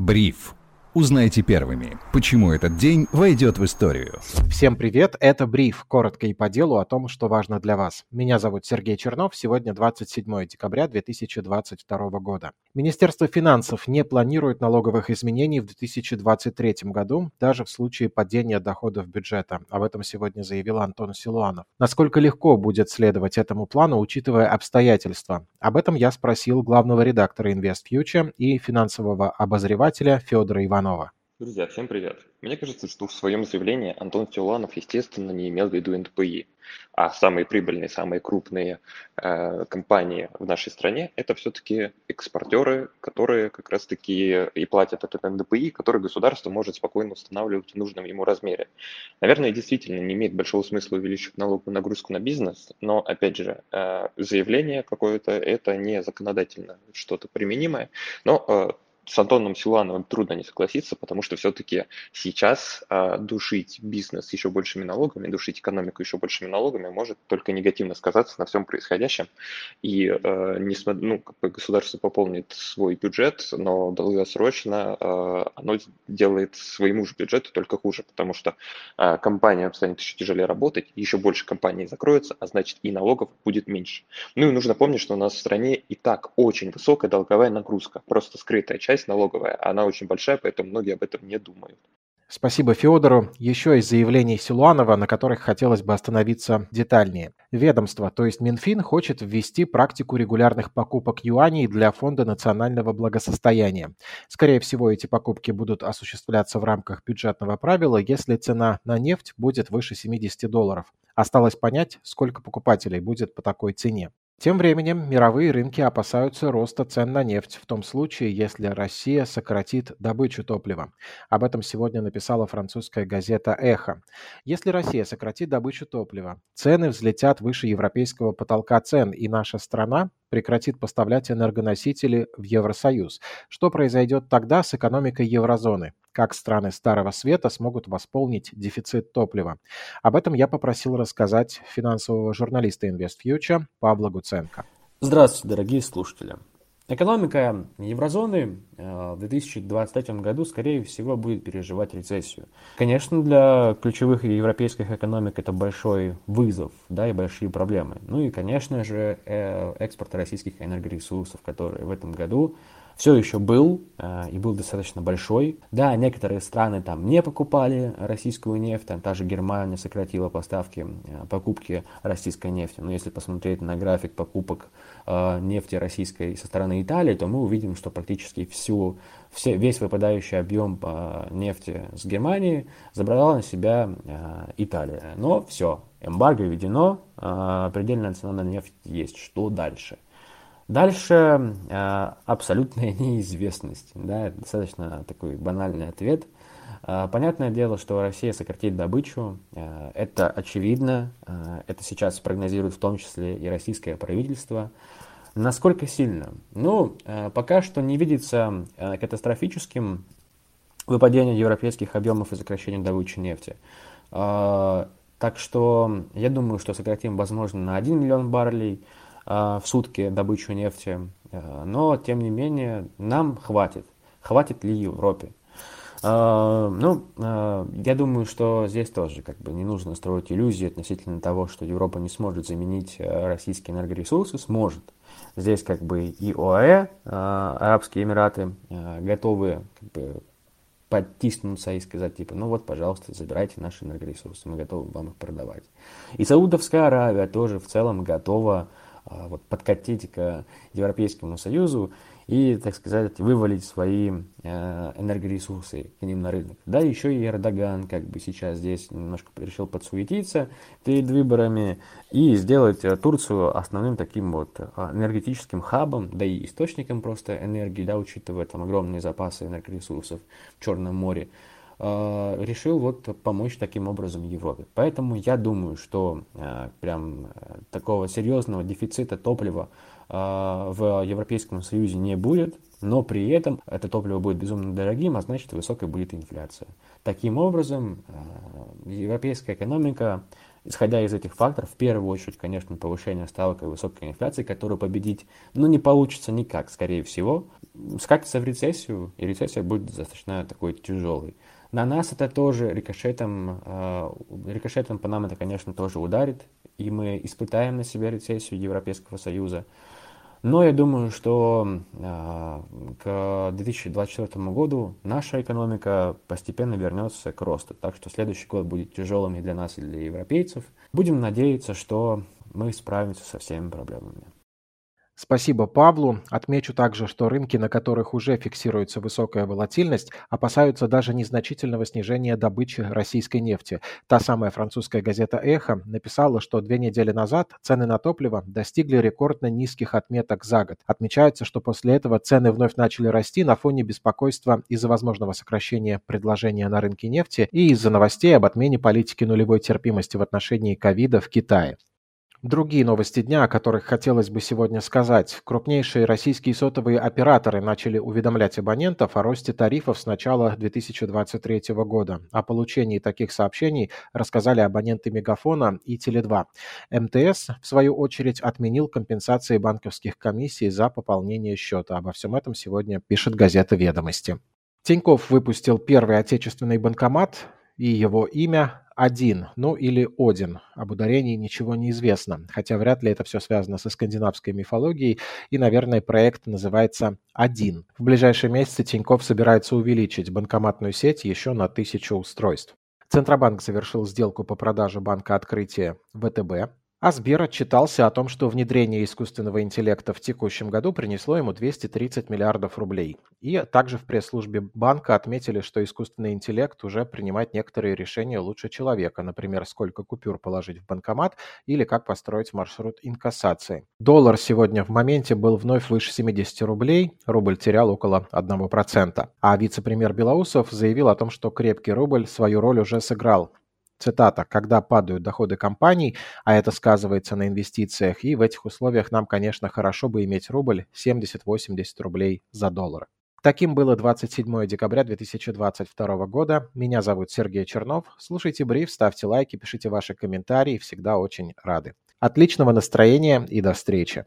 Бриф. Узнайте первыми, почему этот день войдет в историю. Всем привет, это Бриф, коротко и по делу о том, что важно для вас. Меня зовут Сергей Чернов, сегодня 27 декабря 2022 года. Министерство финансов не планирует налоговых изменений в 2023 году, даже в случае падения доходов бюджета. Об этом сегодня заявил Антон Силуанов. Насколько легко будет следовать этому плану, учитывая обстоятельства? Об этом я спросил главного редактора InvestFuture и финансового обозревателя Федора Иванова. Иванова. Друзья, всем привет. Мне кажется, что в своем заявлении Антон Тюланов, естественно, не имел в виду НПИ, а самые прибыльные, самые крупные э, компании в нашей стране – это все-таки экспортеры, которые как раз-таки и платят этот НДПИ, который государство может спокойно устанавливать в нужном ему размере. Наверное, действительно не имеет большого смысла увеличивать налоговую нагрузку на бизнес, но, опять же, э, заявление какое-то – это не законодательно что-то применимое, но э, с Антоном Силановым трудно не согласиться, потому что все-таки сейчас э, душить бизнес еще большими налогами, душить экономику еще большими налогами может только негативно сказаться на всем происходящем. И э, несмотря, ну, как бы государство пополнит свой бюджет, но долгосрочно э, оно делает своему же бюджету только хуже, потому что э, компания станет еще тяжелее работать, еще больше компаний закроется, а значит и налогов будет меньше. Ну и нужно помнить, что у нас в стране и так очень высокая долговая нагрузка, просто скрытая часть часть налоговая, она очень большая, поэтому многие об этом не думают. Спасибо Федору. Еще из заявлений Силуанова, на которых хотелось бы остановиться детальнее. Ведомство, то есть Минфин, хочет ввести практику регулярных покупок юаней для Фонда национального благосостояния. Скорее всего, эти покупки будут осуществляться в рамках бюджетного правила, если цена на нефть будет выше 70 долларов. Осталось понять, сколько покупателей будет по такой цене. Тем временем мировые рынки опасаются роста цен на нефть в том случае, если Россия сократит добычу топлива. Об этом сегодня написала французская газета «Эхо». Если Россия сократит добычу топлива, цены взлетят выше европейского потолка цен, и наша страна прекратит поставлять энергоносители в Евросоюз. Что произойдет тогда с экономикой еврозоны? Как страны Старого Света смогут восполнить дефицит топлива? Об этом я попросил рассказать финансового журналиста InvestFuture Павла Гуценко. Здравствуйте, дорогие слушатели. Экономика еврозоны э, в 2023 году, скорее всего, будет переживать рецессию. Конечно, для ключевых европейских экономик это большой вызов да, и большие проблемы. Ну и, конечно же, э, экспорт российских энергоресурсов, который в этом году все еще был э, и был достаточно большой. Да, некоторые страны там не покупали российскую нефть, там та же Германия сократила поставки, э, покупки российской нефти. Но если посмотреть на график покупок э, нефти российской со стороны Италии, то мы увидим, что практически всю, все, весь выпадающий объем нефти с Германии забрала на себя Италия. Но все, эмбарго введено, предельная цена на нефть есть. Что дальше? Дальше э, абсолютная неизвестность. Да, достаточно такой банальный ответ. Э, понятное дело, что Россия сократит добычу. Э, это очевидно. Это сейчас прогнозирует в том числе и российское правительство. Насколько сильно? Ну, пока что не видится катастрофическим выпадение европейских объемов и сокращение добычи нефти. Так что я думаю, что сократим, возможно, на 1 миллион баррелей. А, в сутки добычу нефти, а, но тем не менее нам хватит. Хватит ли Европе? А, ну, я думаю, что здесь тоже как бы не нужно строить иллюзии относительно того, что Европа не сможет заменить российские энергоресурсы, сможет. Здесь как бы и ОАЭ, Арабские Эмираты, готовы как бы подтиснуться и сказать, типа, ну вот, пожалуйста, забирайте наши энергоресурсы, мы готовы вам их продавать. И Саудовская Аравия тоже в целом готова вот, подкатить к Европейскому Союзу и, так сказать, вывалить свои э, энергоресурсы к ним на рынок. Да, еще и Эрдоган как бы сейчас здесь немножко решил подсуетиться перед выборами и сделать э, Турцию основным таким вот э, энергетическим хабом, да и источником просто энергии, да, учитывая там огромные запасы энергоресурсов в Черном море. Э, решил вот помочь таким образом Европе. Поэтому я думаю, что э, прям э, такого серьезного дефицита топлива в Европейском Союзе не будет, но при этом это топливо будет безумно дорогим, а значит высокая будет инфляция. Таким образом, европейская экономика Исходя из этих факторов, в первую очередь, конечно, повышение ставок и высокой инфляции, которую победить, ну, не получится никак, скорее всего. Скатится в рецессию, и рецессия будет достаточно такой тяжелой. На нас это тоже рикошетом, э, рикошетом по нам это, конечно, тоже ударит, и мы испытаем на себе рецессию Европейского Союза. Но я думаю, что э, к 2024 году наша экономика постепенно вернется к росту. Так что следующий год будет тяжелым и для нас, и для европейцев. Будем надеяться, что мы справимся со всеми проблемами. Спасибо Павлу. Отмечу также, что рынки, на которых уже фиксируется высокая волатильность, опасаются даже незначительного снижения добычи российской нефти. Та самая французская газета «Эхо» написала, что две недели назад цены на топливо достигли рекордно низких отметок за год. Отмечается, что после этого цены вновь начали расти на фоне беспокойства из-за возможного сокращения предложения на рынке нефти и из-за новостей об отмене политики нулевой терпимости в отношении ковида в Китае. Другие новости дня, о которых хотелось бы сегодня сказать. Крупнейшие российские сотовые операторы начали уведомлять абонентов о росте тарифов с начала 2023 года. О получении таких сообщений рассказали абоненты Мегафона и Теле2. МТС, в свою очередь, отменил компенсации банковских комиссий за пополнение счета. Обо всем этом сегодня пишет газета «Ведомости». Тиньков выпустил первый отечественный банкомат, и его имя один, ну или Один. Об ударении ничего не известно, хотя вряд ли это все связано со скандинавской мифологией, и, наверное, проект называется «Один». В ближайшие месяцы Тиньков собирается увеличить банкоматную сеть еще на тысячу устройств. Центробанк завершил сделку по продаже банка открытия ВТБ а Сбер отчитался о том, что внедрение искусственного интеллекта в текущем году принесло ему 230 миллиардов рублей. И также в пресс-службе банка отметили, что искусственный интеллект уже принимает некоторые решения лучше человека, например, сколько купюр положить в банкомат или как построить маршрут инкассации. Доллар сегодня в моменте был вновь выше 70 рублей, рубль терял около 1%. А вице-премьер Белоусов заявил о том, что крепкий рубль свою роль уже сыграл цитата, когда падают доходы компаний, а это сказывается на инвестициях, и в этих условиях нам, конечно, хорошо бы иметь рубль 70-80 рублей за доллар. Таким было 27 декабря 2022 года. Меня зовут Сергей Чернов. Слушайте бриф, ставьте лайки, пишите ваши комментарии, всегда очень рады. Отличного настроения и до встречи!